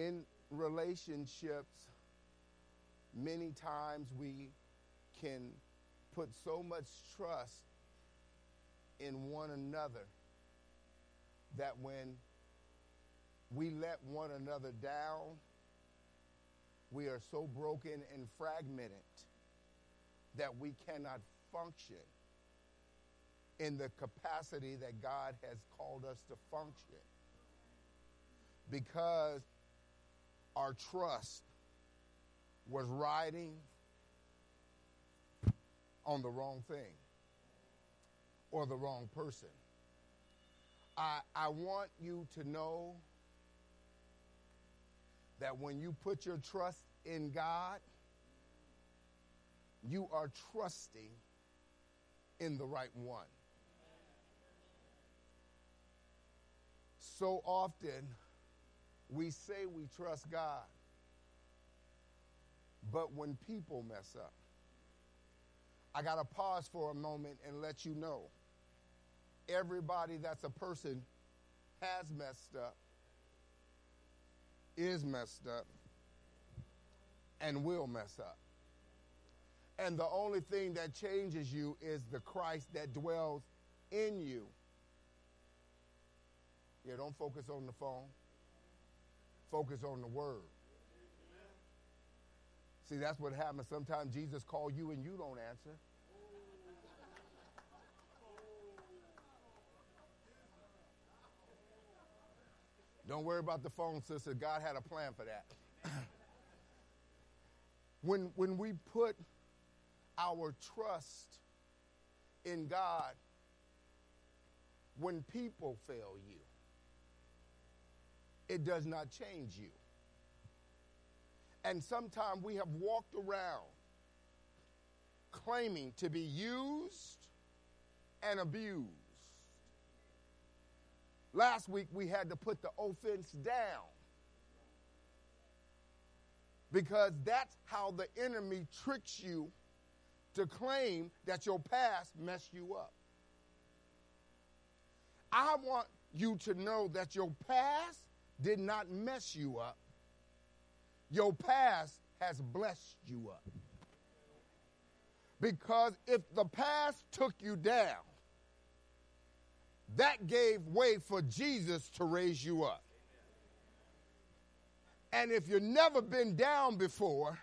In relationships, many times we can put so much trust in one another that when we let one another down, we are so broken and fragmented that we cannot function in the capacity that God has called us to function. Because our trust was riding on the wrong thing or the wrong person. I, I want you to know that when you put your trust in God, you are trusting in the right one. So often, we say we trust God, but when people mess up, I got to pause for a moment and let you know everybody that's a person has messed up, is messed up, and will mess up. And the only thing that changes you is the Christ that dwells in you. Yeah, don't focus on the phone. Focus on the word. See, that's what happens. Sometimes Jesus call you and you don't answer. Don't worry about the phone, sister. God had a plan for that. when, when we put our trust in God, when people fail you, it does not change you. And sometimes we have walked around claiming to be used and abused. Last week we had to put the offense down because that's how the enemy tricks you to claim that your past messed you up. I want you to know that your past did not mess you up. Your past has blessed you up. Because if the past took you down, that gave way for Jesus to raise you up. And if you've never been down before,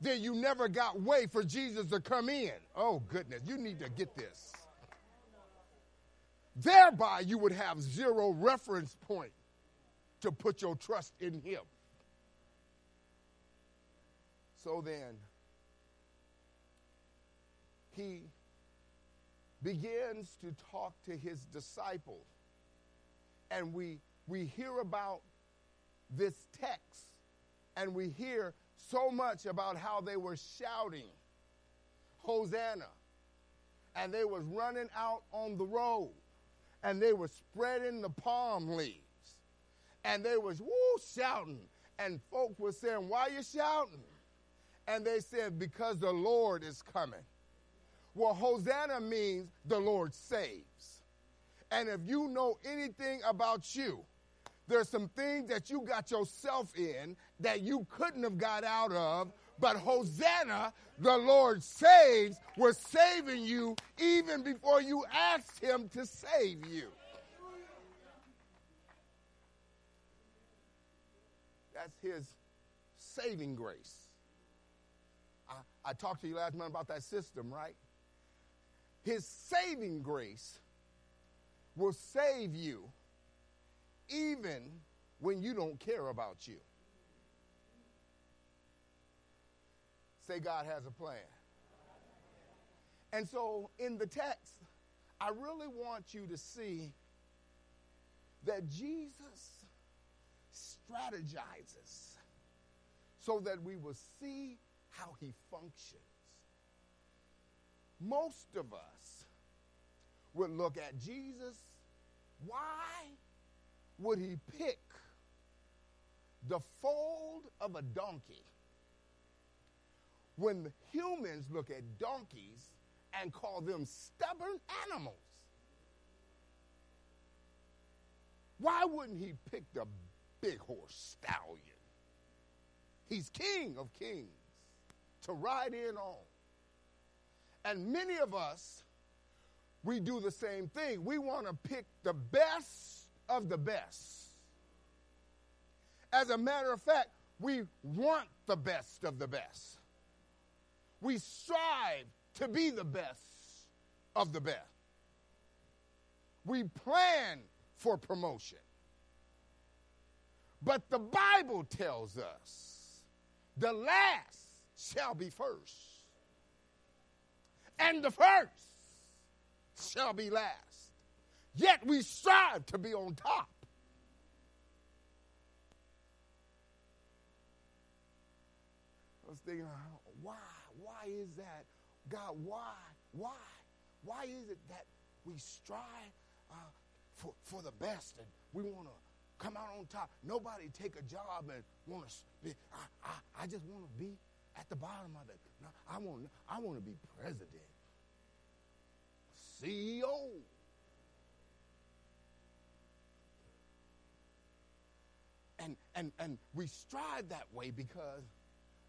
then you never got way for Jesus to come in. Oh, goodness, you need to get this. Thereby, you would have zero reference point to put your trust in Him. So then, He begins to talk to his disciples. And we, we hear about this text, and we hear so much about how they were shouting, Hosanna. And they was running out on the road, and they were spreading the palm leaves. And they was woo shouting. And folk were saying, Why you shouting? And they said, Because the Lord is coming. Well, Hosanna means the Lord saves. And if you know anything about you, there's some things that you got yourself in that you couldn't have got out of, but Hosanna, the Lord saves, was saving you even before you asked Him to save you. That's His saving grace. I, I talked to you last month about that system, right? His saving grace will save you even when you don't care about you. Say, God has a plan. And so in the text, I really want you to see that Jesus strategizes so that we will see how he functions. Most of us would look at Jesus. Why would he pick the fold of a donkey when humans look at donkeys and call them stubborn animals? Why wouldn't he pick the big horse stallion. He's king of kings to ride in on. And many of us, we do the same thing. We want to pick the best of the best. As a matter of fact, we want the best of the best. We strive to be the best of the best. We plan for promotion. But the Bible tells us the last shall be first, and the first shall be last. Yet we strive to be on top. I was thinking, why? Why is that? God, why? Why? Why is it that we strive uh, for, for the best and we want to come out on top? Nobody take a job and want to be, I, I, I just want to be at the bottom of it. No, I want, I want to be president, CEO. And, and, and we strive that way because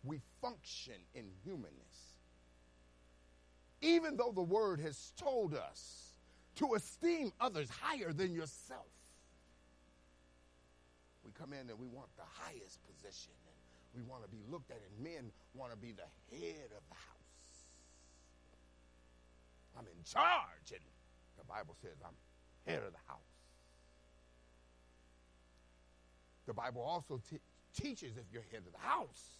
we function in humanness. Even though the word has told us to esteem others higher than yourself, come in and we want the highest position and we want to be looked at, and men want to be the head of the house. I'm in charge, and the Bible says I'm head of the house. The Bible also teaches if you're head of the house,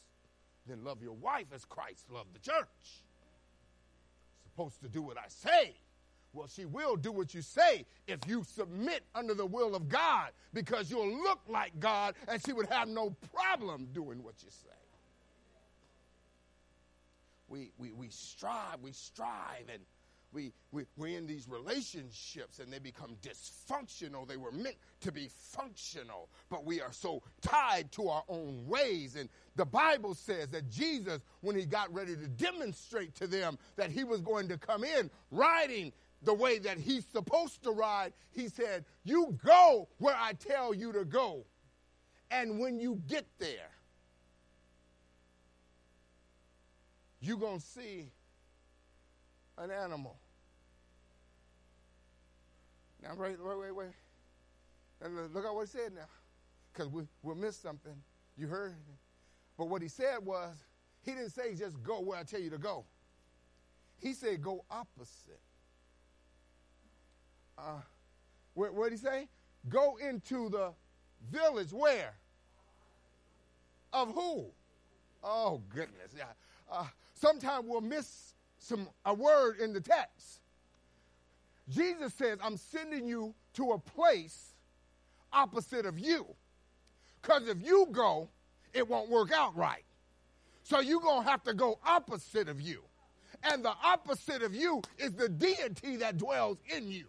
then love your wife as Christ loved the church. Supposed to do what I say. Well, she will do what you say if you submit under the will of God because you'll look like God and she would have no problem doing what you say. We, we, we strive, we strive, and we, we, we're in these relationships and they become dysfunctional. They were meant to be functional, but we are so tied to our own ways. And the Bible says that Jesus, when he got ready to demonstrate to them that he was going to come in riding the way that he's supposed to ride, he said, You go where I tell you to go. And when you get there, you're going to see an animal. Now, wait, wait, wait, wait. And look at what he said now, because we, we'll miss something. You heard? But what he said was, he didn't say just go where I tell you to go. He said go opposite. Uh, what did he say? Go into the village where? Of who? Oh, goodness. Yeah. Uh, sometimes we'll miss some a word in the text. Jesus says, I'm sending you to a place opposite of you. Because if you go, it won't work out right. So you're going to have to go opposite of you. And the opposite of you is the deity that dwells in you.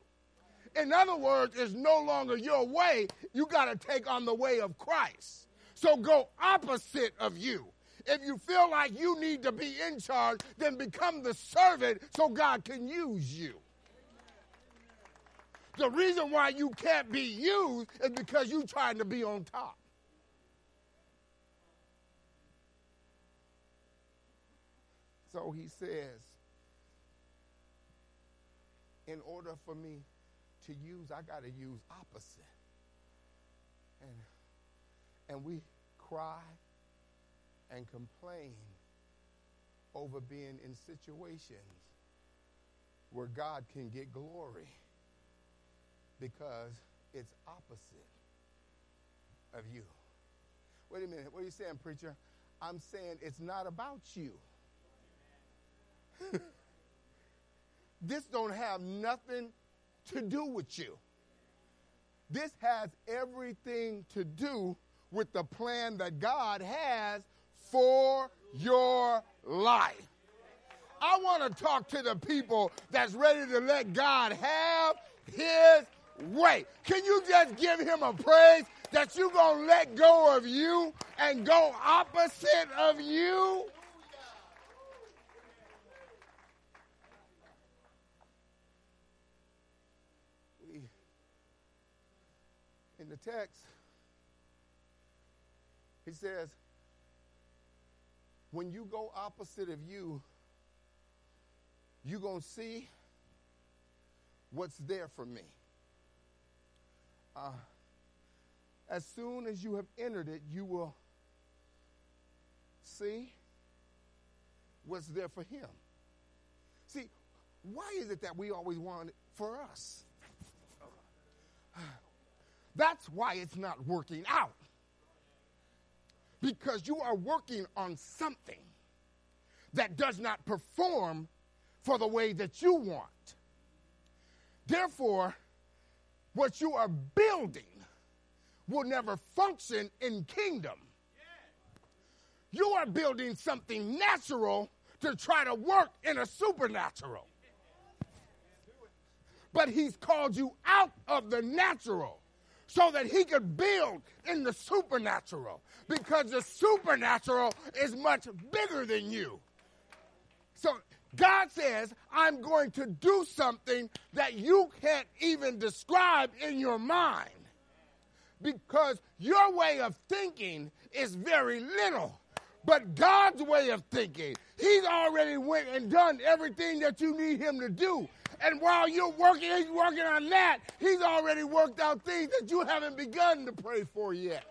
In other words, it's no longer your way. You got to take on the way of Christ. So go opposite of you. If you feel like you need to be in charge, then become the servant so God can use you. The reason why you can't be used is because you're trying to be on top. So he says, in order for me to use, I got to use opposite. And, and we cry and complain over being in situations where God can get glory because it's opposite of you. Wait a minute. What are you saying, preacher? I'm saying it's not about you. this don't have nothing to do with you. This has everything to do with the plan that God has for your life. I want to talk to the people that's ready to let God have his way. Can you just give him a praise that you're going to let go of you and go opposite of you? We, in the text, He says, when you go opposite of you, you're going to see what's there for me. Uh, as soon as you have entered it, you will see what's there for him. See, why is it that we always want it for us? That's why it's not working out. Because you are working on something that does not perform for the way that you want. Therefore, what you are building will never function in kingdom. You are building something natural to try to work in a supernatural. But he's called you out of the natural so that he could build in the supernatural because the supernatural is much bigger than you. So God says, I'm going to do something that you can't even describe in your mind because your way of thinking is very little. But God's way of thinking, He's already went and done everything that you need Him to do. And while you're working, He's working on that. He's already worked out things that you haven't begun to pray for yet.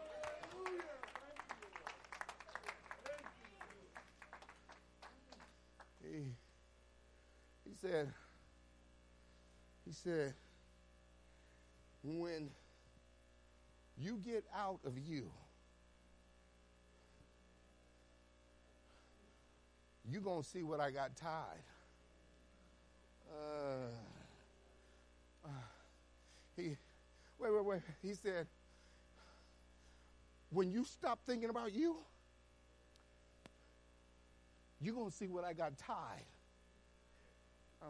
He, he said, he said, when you get out of you, you're going to see what I got tied. Uh, uh, he, wait, wait, wait. He said, when you stop thinking about you, you're going to see what I got tied. Uh,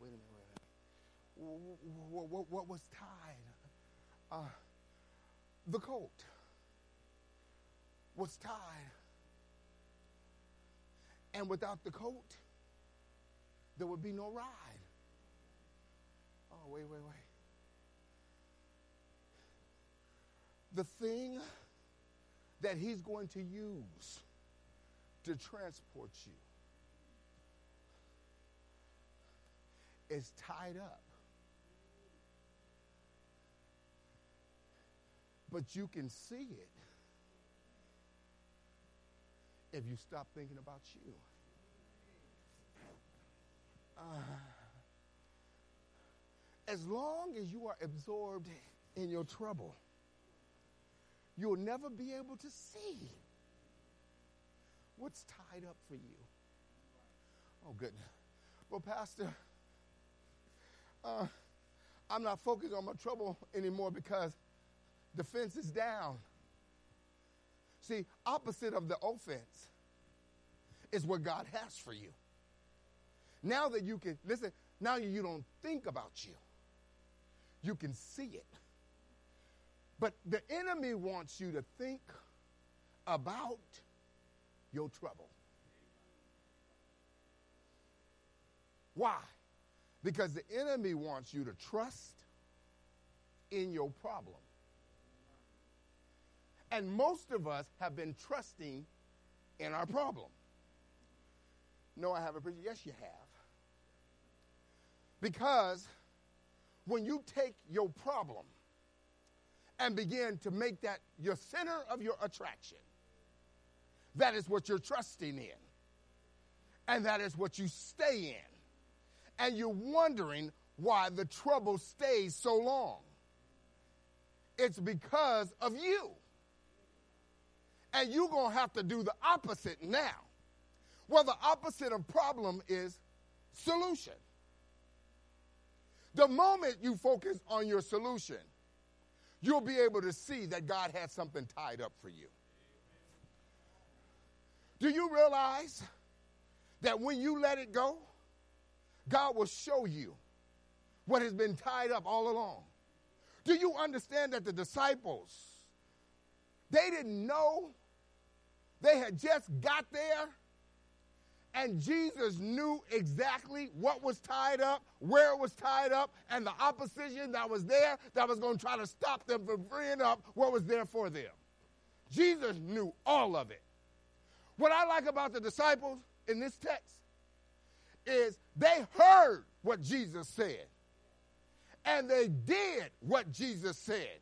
wait a minute, wait a minute. What, what, was tied? Uh, the coat was tied. And without the coat, there would be no ride. Oh, wait, wait, wait. The thing that he's going to use to transport you is tied up. But you can see it if you stop thinking about you. As long as you are absorbed in your trouble, you'll never be able to see what's tied up for you. Oh, goodness. Well, Pastor, uh, I'm not focused on my trouble anymore because the fence is down. See, opposite of the offense is what God has for you. Now that you can, listen, now you don't think about you, you can see it. But the enemy wants you to think about your trouble. Why? Because the enemy wants you to trust in your problem. And most of us have been trusting in our problem. No, I haven't preached. Yes, you have. Because when you take your problem and begin to make that your center of your attraction, that is what you're trusting in. And that is what you stay in. And you're wondering why the trouble stays so long. It's because of you. And you're going to have to do the opposite now. Well, the opposite of problem is solution. The moment you focus on your solution, you'll be able to see that God has something tied up for you. Do you realize that when you let it go, God will show you what has been tied up all along? Do you understand that the disciples, they didn't know, they had just got there and Jesus knew exactly what was tied up, where it was tied up, and the opposition that was there that was going to try to stop them from freeing up what was there for them. Jesus knew all of it. What I like about the disciples in this text is they heard what Jesus said and they did what Jesus said.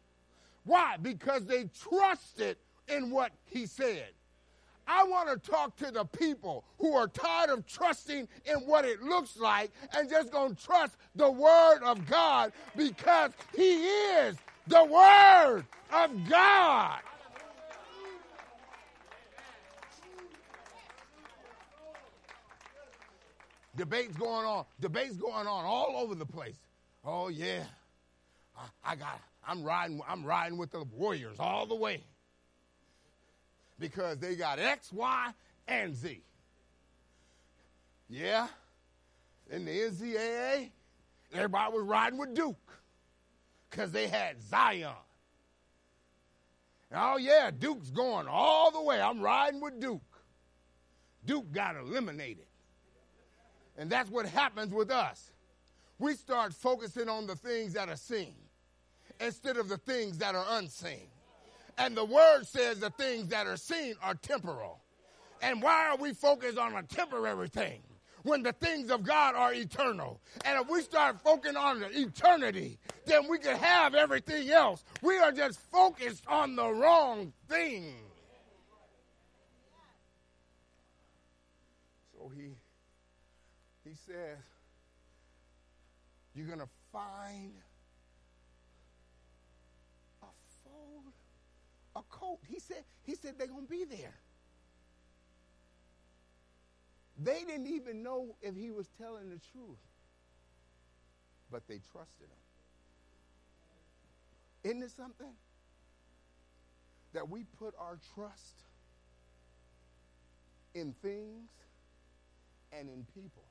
Why? Because they trusted in what he said. I want to talk to the people who are tired of trusting in what it looks like and just going to trust the Word of God because He is the Word of God. Debates going on, debates going on all over the place. Oh yeah, I, I got. I'm riding. I'm riding with the Warriors all the way because they got X, Y, and Z. Yeah, in the NCAA, everybody was riding with Duke because they had Zion. Oh, yeah, Duke's going all the way. I'm riding with Duke. Duke got eliminated. And that's what happens with us. We start focusing on the things that are seen instead of the things that are unseen. And the word says the things that are seen are temporal. And why are we focused on a temporary thing when the things of God are eternal? And if we start focusing on the eternity, then we can have everything else. We are just focused on the wrong thing. So he he says, You're gonna find coat. He said, he said they're going to be there. They didn't even know if he was telling the truth, but they trusted him. Isn't it something? That we put our trust in things and in people.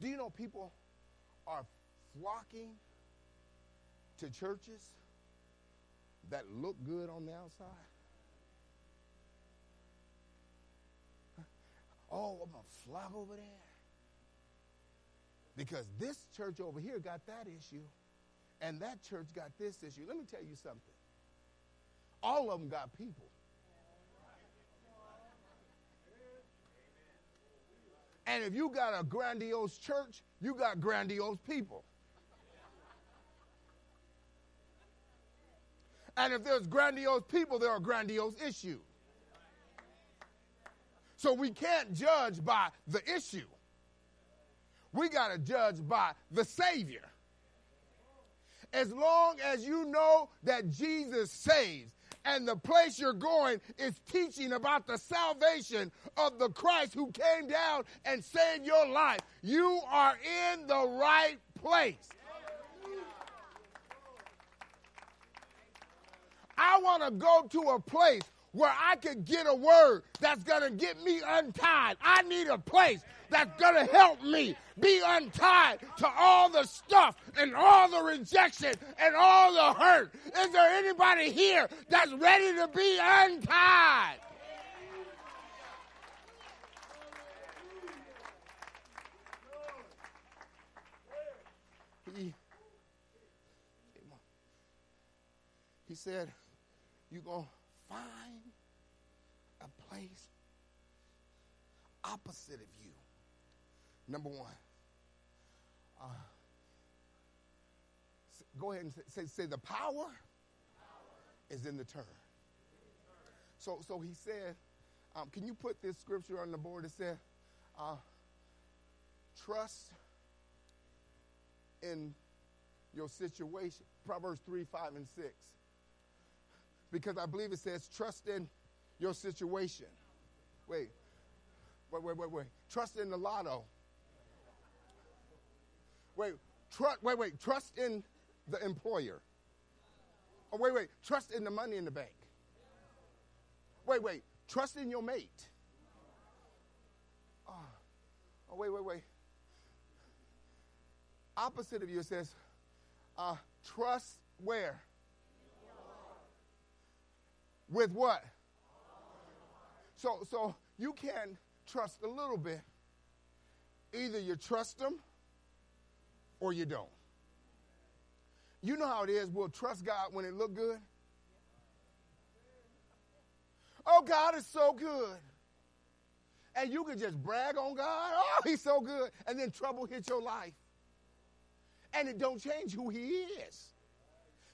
Do you know people are flocking to churches that look good on the outside? Oh, I'm going to flock over there. Because this church over here got that issue, and that church got this issue. Let me tell you something. All of them got people. And if you got a grandiose church, you got grandiose people. And if there's grandiose people, there are grandiose issues. So we can't judge by the issue. We got to judge by the Savior. As long as you know that Jesus saves and the place you're going is teaching about the salvation of the Christ who came down and saved your life, you are in the right place. I want to go to a place where I can get a word that's going to get me untied. I need a place that's going to help me be untied to all the stuff and all the rejection and all the hurt. Is there anybody here that's ready to be untied? He, he said, you're going to find a place opposite of you. Number one. Uh, go ahead and say, say, the power, power, is in the turn. So, so he said, um, can you put this scripture on the board that said, uh, trust in your situation? Proverbs 3, 5, and 6 because I believe it says trust in your situation. Wait, wait, wait, wait, wait. Trust in the lotto. Wait, trust. Wait, wait. Trust in the employer. Oh, wait, wait. Trust in the money in the bank. Wait, wait. Trust in your mate. Oh, oh wait, wait, wait. Opposite of you it says, uh, trust where? With what? So, so you can trust a little bit. Either you trust them or you don't. You know how it is. We'll trust God when it look good, Oh, God is so good. And you can just brag on God. Oh, he's so good. And then trouble hits your life. And it don't change who he is.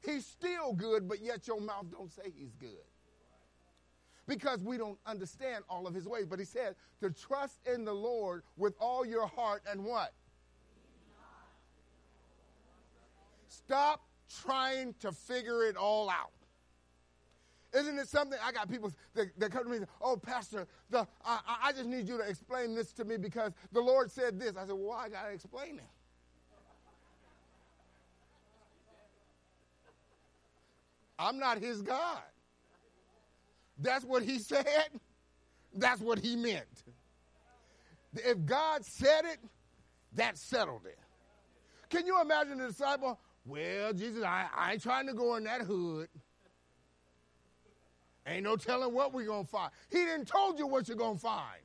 He's still good, but yet your mouth don't say he's good. Because we don't understand all of his ways. But he said to trust in the Lord with all your heart and what? Stop trying to figure it all out. Isn't it something? I got people that, that come to me and say, Oh, Pastor, the, I, I just need you to explain this to me because the Lord said this. I said, Well, I got to explain it. I'm not his God. That's what he said. That's what he meant. If God said it, that settled it. Can you imagine the disciple? Well, Jesus, I, I ain't trying to go in that hood. Ain't no telling what we're going to find. He didn't told you what you're going to find.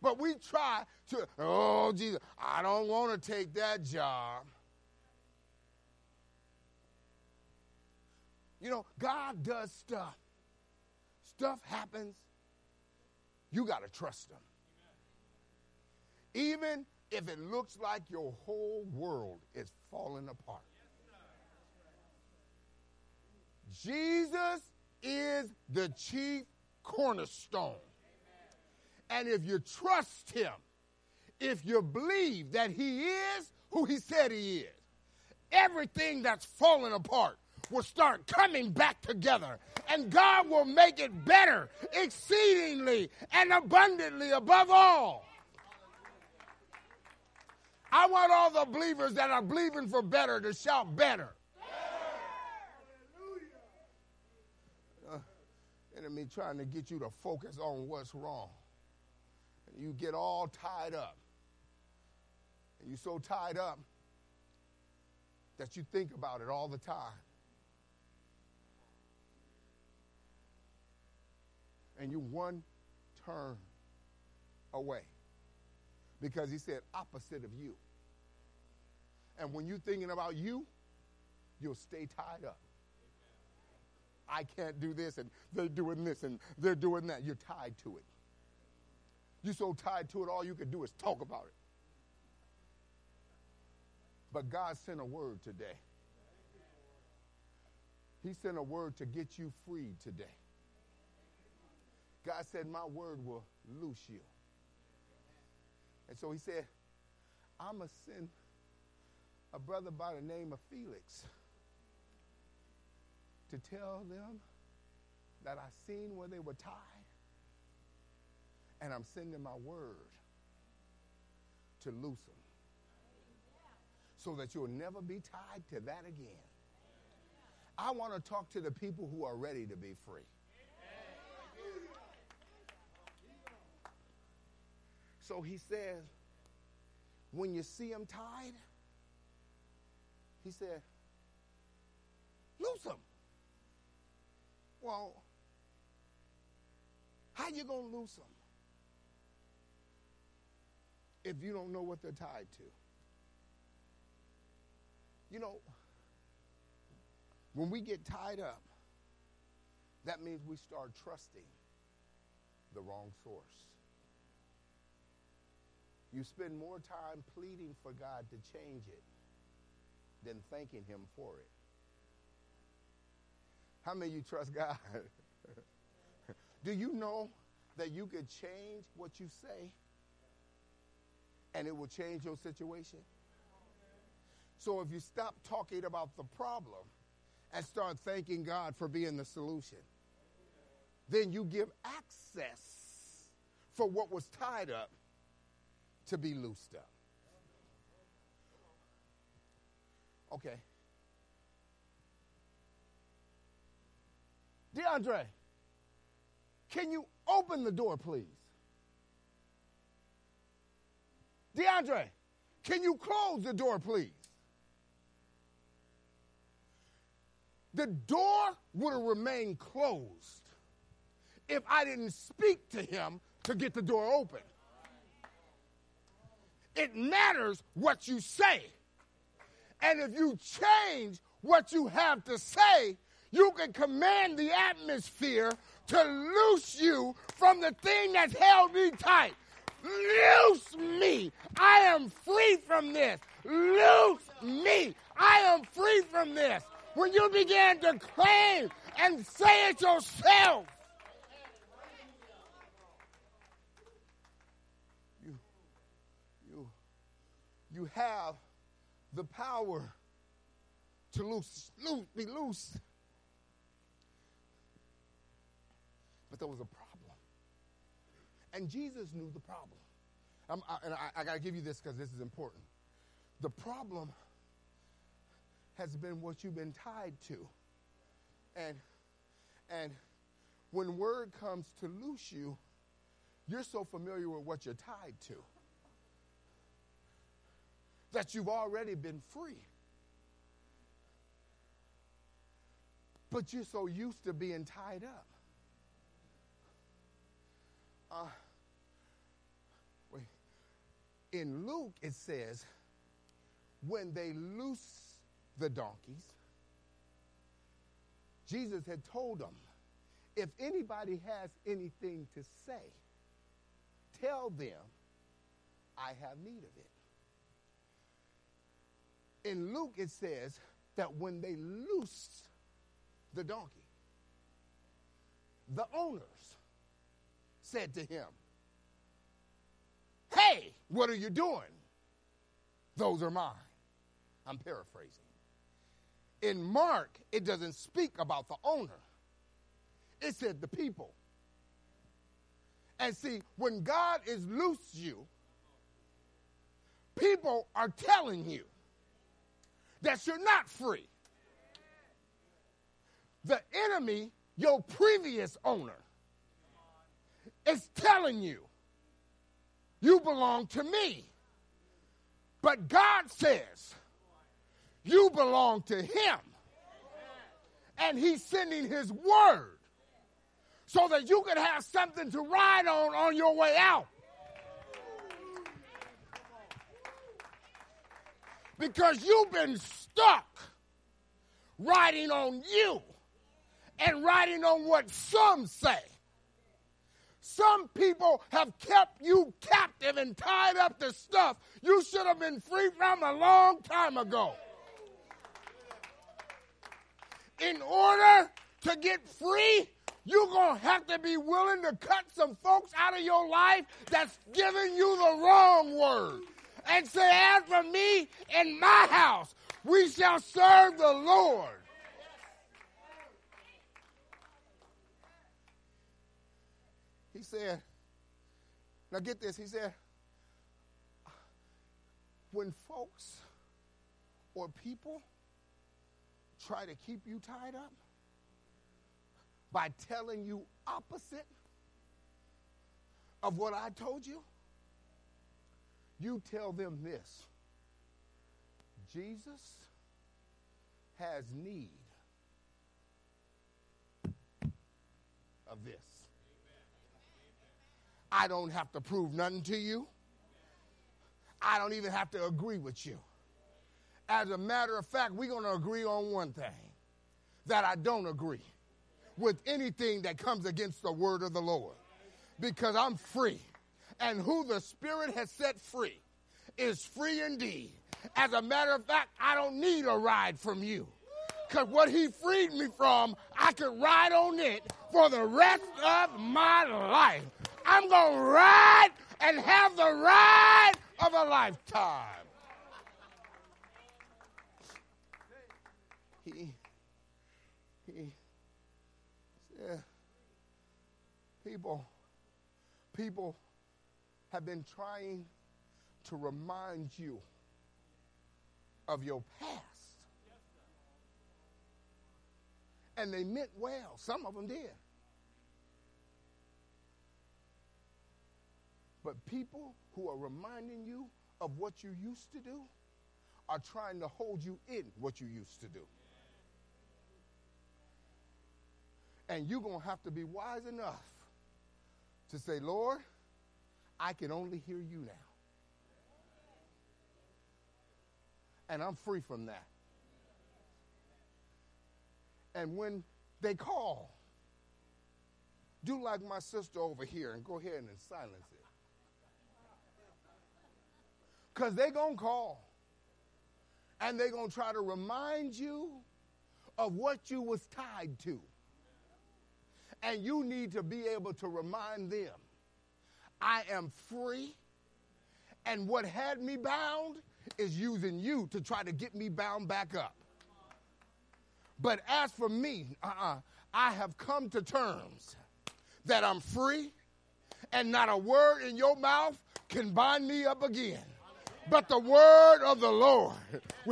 But we try to, oh, Jesus, I don't want to take that job. You know, God does stuff. Stuff happens. You got to trust Him. Even if it looks like your whole world is falling apart. Jesus is the chief cornerstone. And if you trust him, if you believe that he is who he said he is, everything that's fallen apart will start coming back together. And God will make it better, exceedingly and abundantly above all. I want all the believers that are believing for better to shout better. Hallelujah. Uh, enemy trying to get you to focus on what's wrong. And you get all tied up. And you're so tied up that you think about it all the time. And you one turn away. Because he said opposite of you. And when you're thinking about you, you'll stay tied up. I can't do this, and they're doing this, and they're doing that. You're tied to it. You're so tied to it, all you can do is talk about it. But God sent a word today. He sent a word to get you free today. God said, My word will loose you. And so he said, I'm going to send a brother by the name of Felix to tell them that I seen where they were tied, and I'm sending my word to loose them so that you'll never be tied to that again. I want to talk to the people who are ready to be free. So he says, when you see them tied, he said, loose them. Well, how you going to lose them if you don't know what they're tied to? You know, when we get tied up, that means we start trusting the wrong source. You spend more time pleading for God to change it than thanking Him for it. How many of you trust God? Do you know that you could change what you say and it will change your situation? So if you stop talking about the problem and start thanking God for being the solution, then you give access for what was tied up to be loosed up. Okay. DeAndre, can you open the door, please? DeAndre, can you close the door, please? The door would have remained closed if I didn't speak to him to get the door open. It matters what you say. And if you change what you have to say, you can command the atmosphere to loose you from the thing that's held me tight. Loose me. I am free from this. Loose me. I am free from this. When you begin to claim and say it yourself, you, you, you have the power to loose, loose, be loose. But there was a problem. And Jesus knew the problem. I, and I, I got to give you this because this is important. The problem has been what you've been tied to. And, and when word comes to loose you, you're so familiar with what you're tied to that you've already been free. But you're so used to being tied up. Uh, wait. In Luke, it says, when they loose the donkeys, Jesus had told them, if anybody has anything to say, tell them I have need of it. In Luke, it says that when they loosed the donkey, the owners said to him, Hey, what are you doing? Those are mine. I'm paraphrasing. In Mark, it doesn't speak about the owner, it said the people. And see, when God is loose you, people are telling you that you're not free. The enemy, your previous owner, is telling you you belong to me. But God says you belong to Him. And He's sending His word so that you can have something to ride on on your way out. Because you've been stuck riding on you and riding on what some say. Some people have kept you captive and tied up to stuff you should have been free from a long time ago. In order to get free, you're going to have to be willing to cut some folks out of your life that's giving you the wrong word. And say, as for me and my house, we shall serve the Lord. He said, now get this, he said, when folks or people try to keep you tied up by telling you opposite of what I told you, you tell them this Jesus has need of this. I don't have to prove nothing to you. I don't even have to agree with you. As a matter of fact, we're going to agree on one thing that I don't agree with anything that comes against the word of the Lord because I'm free. And who the Spirit has set free is free indeed. As a matter of fact, I don't need a ride from you. Because what he freed me from, I could ride on it for the rest of my life. I'm going to ride and have the ride of a lifetime. He, he said, people, people have been trying to remind you of your past. And they meant well. Some of them did. But people who are reminding you of what you used to do are trying to hold you in what you used to do. And you're going to have to be wise enough to say, Lord, I can only hear you now. And I'm free from that. And when they call do like my sister over here and go ahead and silence it. Because they're going to call. And they're going to try to remind you of what you was tied to. And you need to be able to remind them, I am free. And what had me bound is using you to try to get me bound back up. But as for me, uh-uh, I have come to terms that I'm free and not a word in your mouth can bind me up again. But the word of the Lord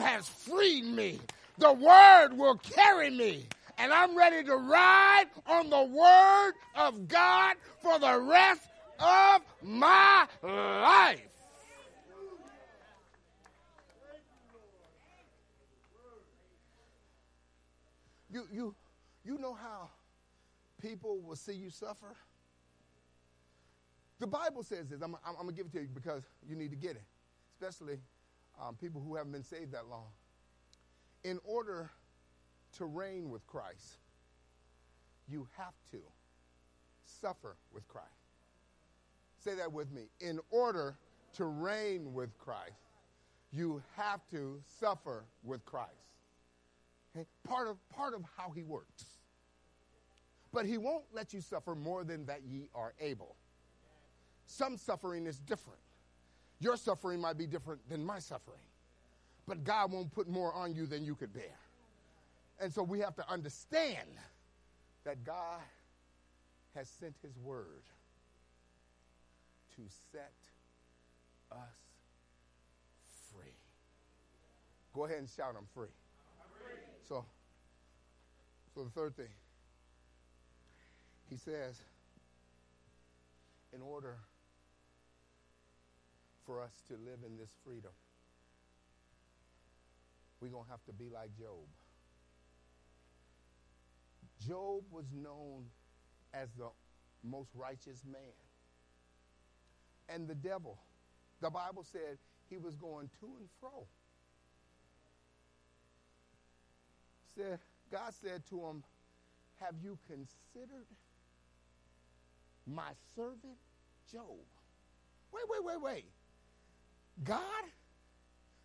has freed me. The word will carry me. And I'm ready to ride on the word of God for the rest of my life. You, you, you know how people will see you suffer? The Bible says this. I'm, I'm, I'm going to give it to you because you need to get it, especially um, people who haven't been saved that long. In order to reign with Christ, you have to suffer with Christ. Say that with me. In order to reign with Christ, you have to suffer with Christ. Okay? Part, of, part of how he works. But he won't let you suffer more than that ye are able. Some suffering is different. Your suffering might be different than my suffering. But God won't put more on you than you could bear. And so we have to understand that God has sent his word to set us free. Go ahead and shout, I'm free. I'm free. So, so the third thing, he says, in order for us to live in this freedom, we're going to have to be like Job. Job was known as the most righteous man. And the devil, the Bible said he was going to and fro. Said, God said to him, Have you considered my servant Job? Wait, wait, wait, wait. God,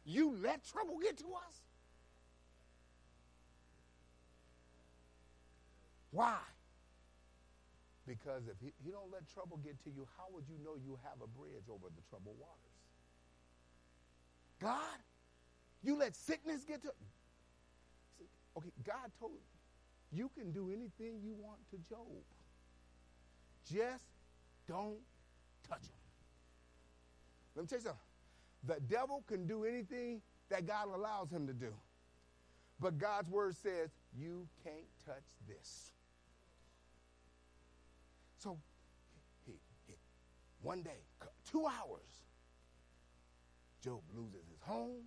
you let trouble get to us? Why? Because if he, don't let trouble get to you, how would you know you have a bridge over the troubled waters? God, you let sickness get to Okay, God told you, you can do anything you want to Job. Just don't touch him. Let me tell you something. The devil can do anything that God allows him to do. But God's word says, you can't touch this. So he, he, one day, two hours, Job loses his home,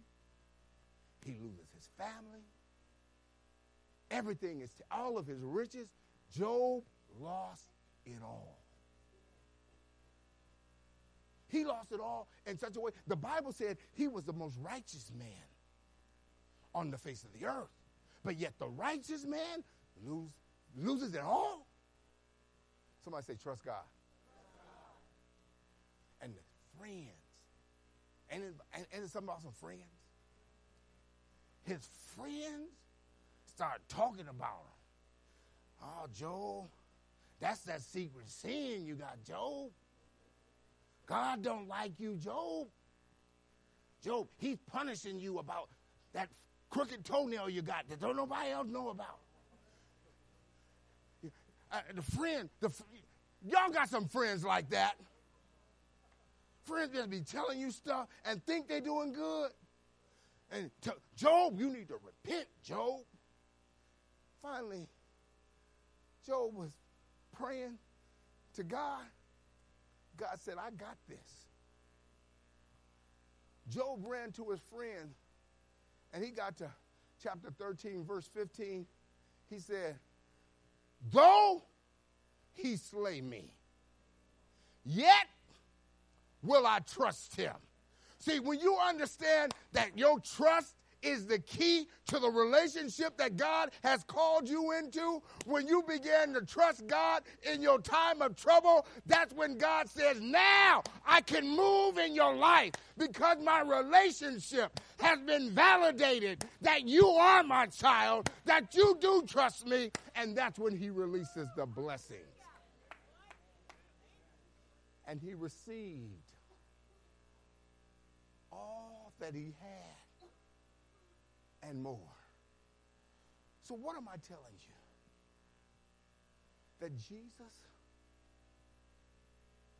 he loses his family, everything is all of his riches. Job lost it all. He lost it all in such a way. The Bible said he was the most righteous man on the face of the earth. But yet the righteous man lose, loses it all. Somebody say, trust God. And the friends. And, and, and it's something about some friends. His friends start talking about him. Oh, Job, that's that secret sin you got, Job. God don't like you, Job. Job, he's punishing you about that crooked toenail you got that don't nobody else know about. Uh, the friend, the y'all got some friends like that. Friends that be telling you stuff and think they're doing good. And t- Job, you need to repent, Job. Finally, Job was praying to God. God said, I got this. Job ran to his friend and he got to chapter 13, verse 15. He said, Though he slay me, yet will I trust him. See, when you understand that your trust is the key to the relationship that God has called you into. When you begin to trust God in your time of trouble, that's when God says, Now I can move in your life because my relationship has been validated that you are my child, that you do trust me, and that's when He releases the blessings. And he received all that he had and more. So, what am I telling you? That Jesus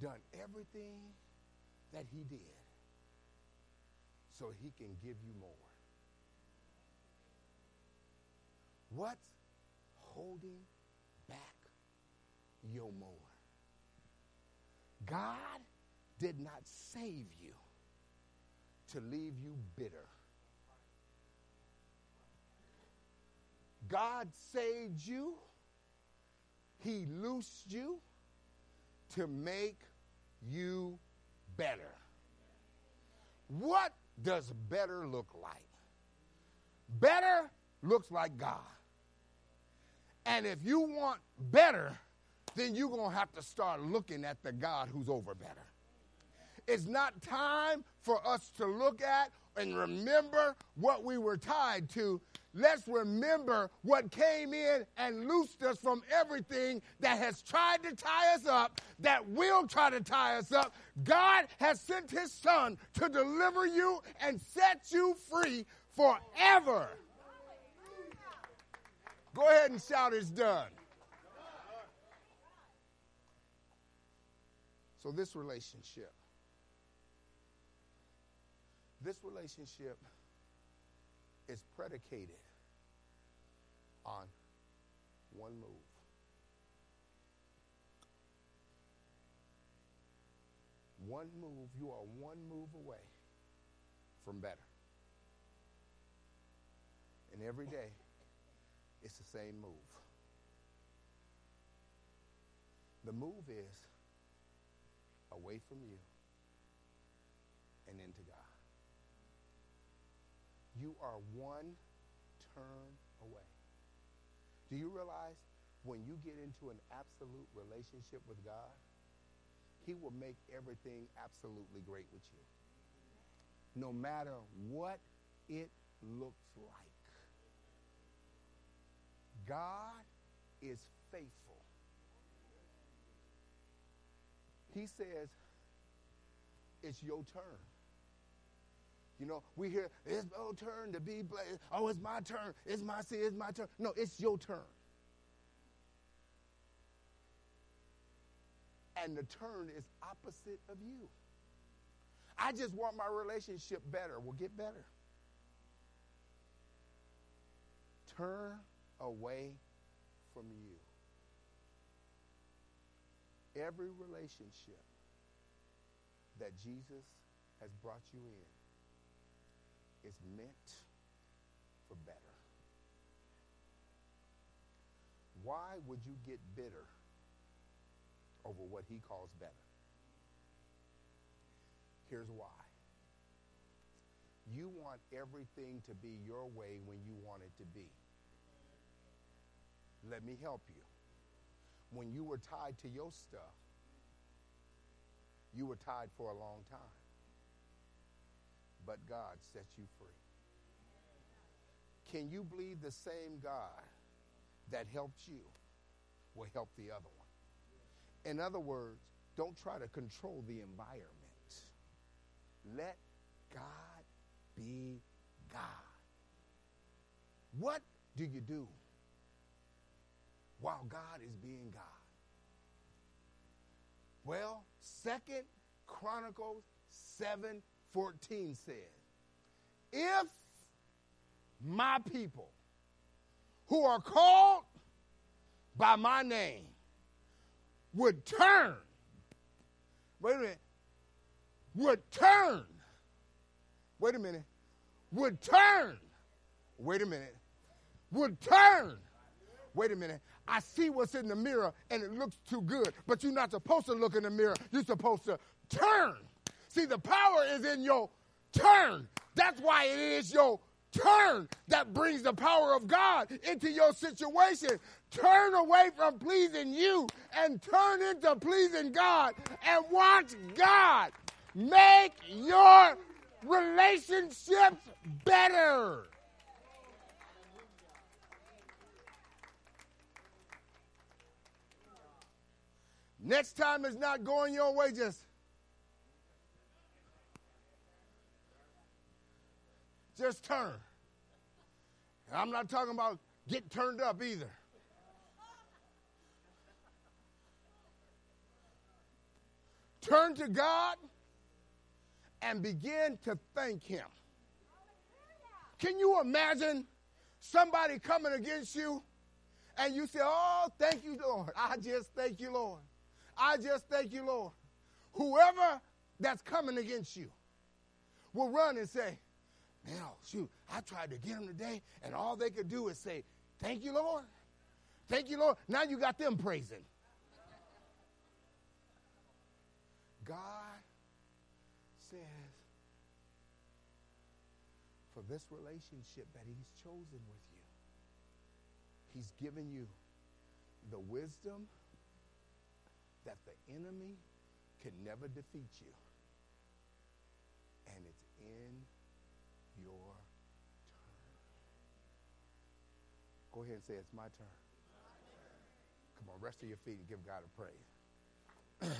done everything that he did so he can give you more. What's holding back your more? God did not save you to leave you bitter. God saved you, He loosed you to make you better. What does better look like? Better looks like God. And if you want better, then you're going to have to start looking at the God who's over better. It's not time for us to look at and remember what we were tied to. Let's remember what came in and loosed us from everything that has tried to tie us up, that will try to tie us up. God has sent his son to deliver you and set you free forever. Go ahead and shout, It's done. So, this relationship, this relationship is predicated on one move. One move, you are one move away from better. And every day, it's the same move. The move is away from you and into God. You are one turn. Do you realize when you get into an absolute relationship with God, He will make everything absolutely great with you. No matter what it looks like. God is faithful He says, it's your turn. You know, we hear, it's your turn to be blessed. Oh, it's my turn. It's my sin. It's my turn. No, it's your turn. And the turn is opposite of you. I just want my relationship better. Well, get better. Turn away from you every relationship that Jesus has brought you in is meant for better. Why would you get bitter over what he calls better? Here's why. You want everything to be your way when you want it to be. Let me help you when you were tied to your stuff, you were tied for a long time. But God sets you free. Can you believe the same God that helped you will help the other one? In other words, don't try to control the environment. Let God be God. What do you do while God is being God? Well, Second Chronicles 7 14 says, If my people who are called by my name would turn, wait a minute, would turn, wait a minute, would turn, wait a minute, would turn, wait a minute, I see what's in the mirror and it looks too good. But you're not supposed to look in the mirror. You're supposed to turn. See, the power is in your turn. That's why it is your turn that brings the power of God into your situation. Turn away from pleasing you and turn into pleasing God and watch God make your relationships better. Next time it's not going your way, just just turn. And I'm not talking about get turned up either. Turn to God and begin to thank Him. Can you imagine somebody coming against you and you say, Oh, thank you, Lord. I just thank you, Lord. I just thank you, Lord. Whoever that's coming against you will run and say, Man, oh, shoot, I tried to get them today, and all they could do is say, Thank you, Lord. Thank you, Lord. Now you got them praising. God says, for this relationship that He's chosen with you, He's given you the wisdom that the enemy can never defeat you. And it's in your turn. Go ahead and say, It's my turn. Come on, rest of your feet and give God a praise.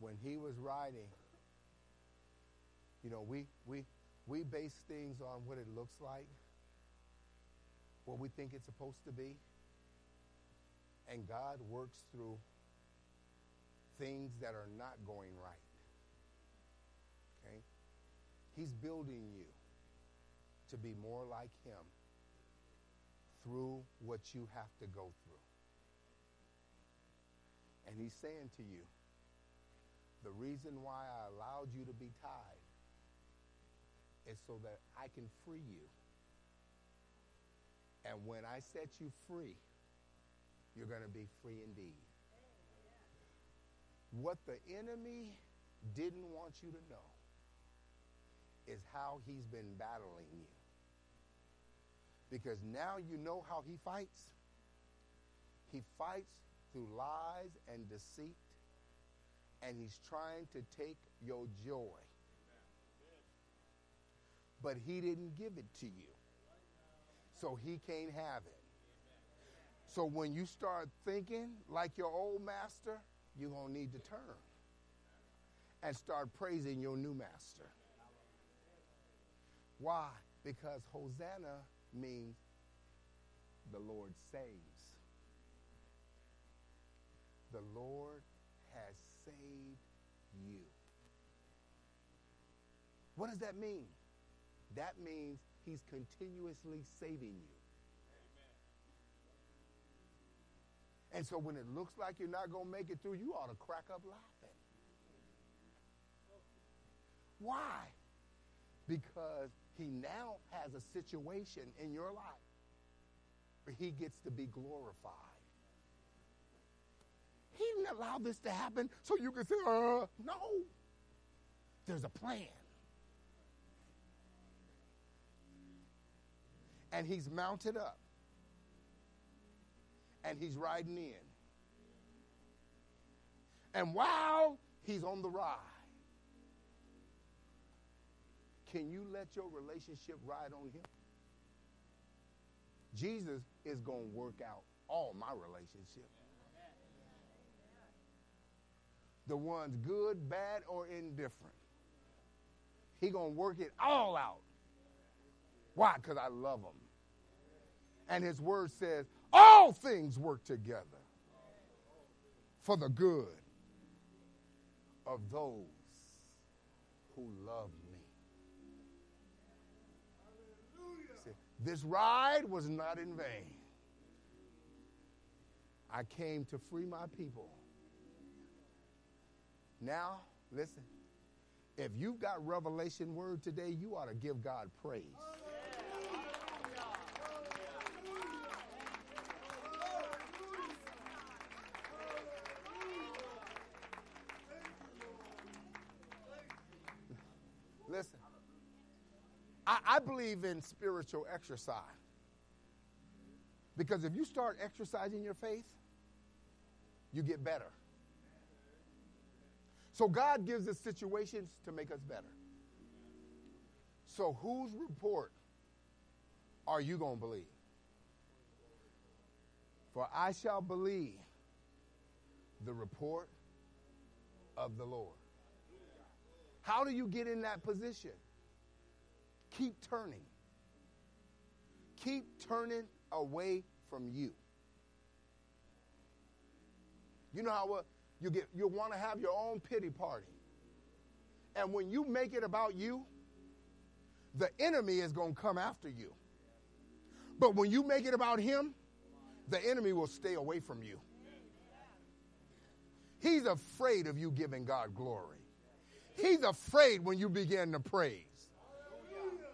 when he was writing, you know, we, we, we base things on what it looks like, what we think it's supposed to be. And God works through things that are not going right. Okay? He's building you to be more like Him through what you have to go through. And He's saying to you, the reason why I allowed you to be tied is so that I can free you. And when I set you free, you're going to be free indeed. What the enemy didn't want you to know is how he's been battling you. Because now you know how he fights. He fights through lies and deceit, and he's trying to take your joy. But he didn't give it to you. So he can't have it. So when you start thinking like your old master, you're going to need to turn and start praising your new master. Why? Because Hosanna means the Lord saves. The Lord has saved you. What does that mean? That means he's continuously saving you. And so when it looks like you're not going to make it through, you ought to crack up laughing. Why? Because he now has a situation in your life where he gets to be glorified. He didn't allow this to happen so you can say, uh, no. There's a plan. And he's mounted up and he's riding in. And while he's on the ride, can you let your relationship ride on him? Jesus is going to work out all my relationships. The ones good, bad, or indifferent. He going to work it all out. Why? Because I love him. And his word says, all things work together for the good of those who love me. See, this ride was not in vain. I came to free my people. Now, listen, if you've got revelation word today, you ought to give God praise. I, I believe in spiritual exercise. Because if you start exercising your faith, you get better. So God gives us situations to make us better. So whose report are you going to believe? For I shall believe the report of the Lord. How do you get in that position? Keep turning. Keep turning away from you. You know how uh, you get you want to have your own pity party. And when you make it about you, the enemy is going to come after you. But when you make it about him, the enemy will stay away from you. He's afraid of you giving God glory. He's afraid when you begin to praise.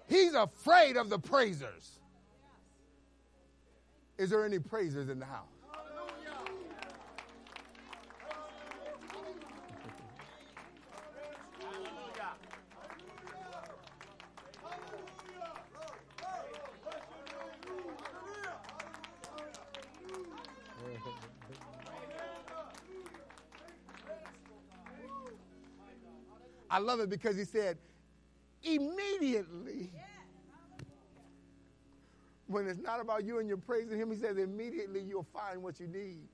He's afraid of the praisers. Is there any praisers in the house? I love it because he said, immediately. When it's not about you and you're praising him, he says, immediately you'll find what you need.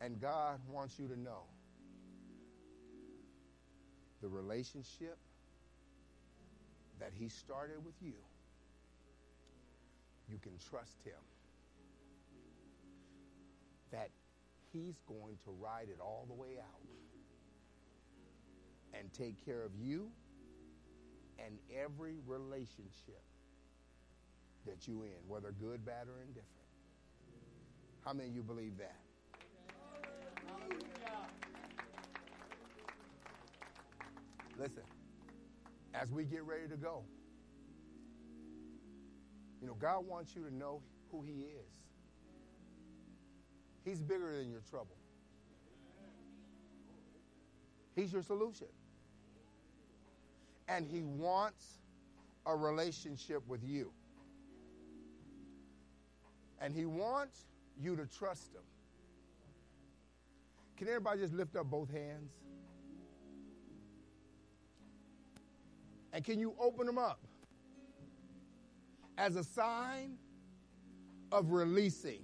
And God wants you to know the relationship that he started with you, you can trust him. That he's going to ride it all the way out and take care of you and every relationship that you in, whether good, bad, or indifferent. How many of you believe that? Listen, as we get ready to go, you know, God wants you to know who He is. He's bigger than your trouble. He's your solution. And He wants a relationship with you. And He wants you to trust Him. Can everybody just lift up both hands? And can you open them up as a sign of releasing?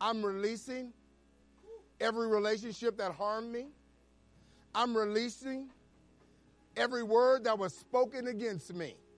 I'm releasing every relationship that harmed me. I'm releasing every word that was spoken against me.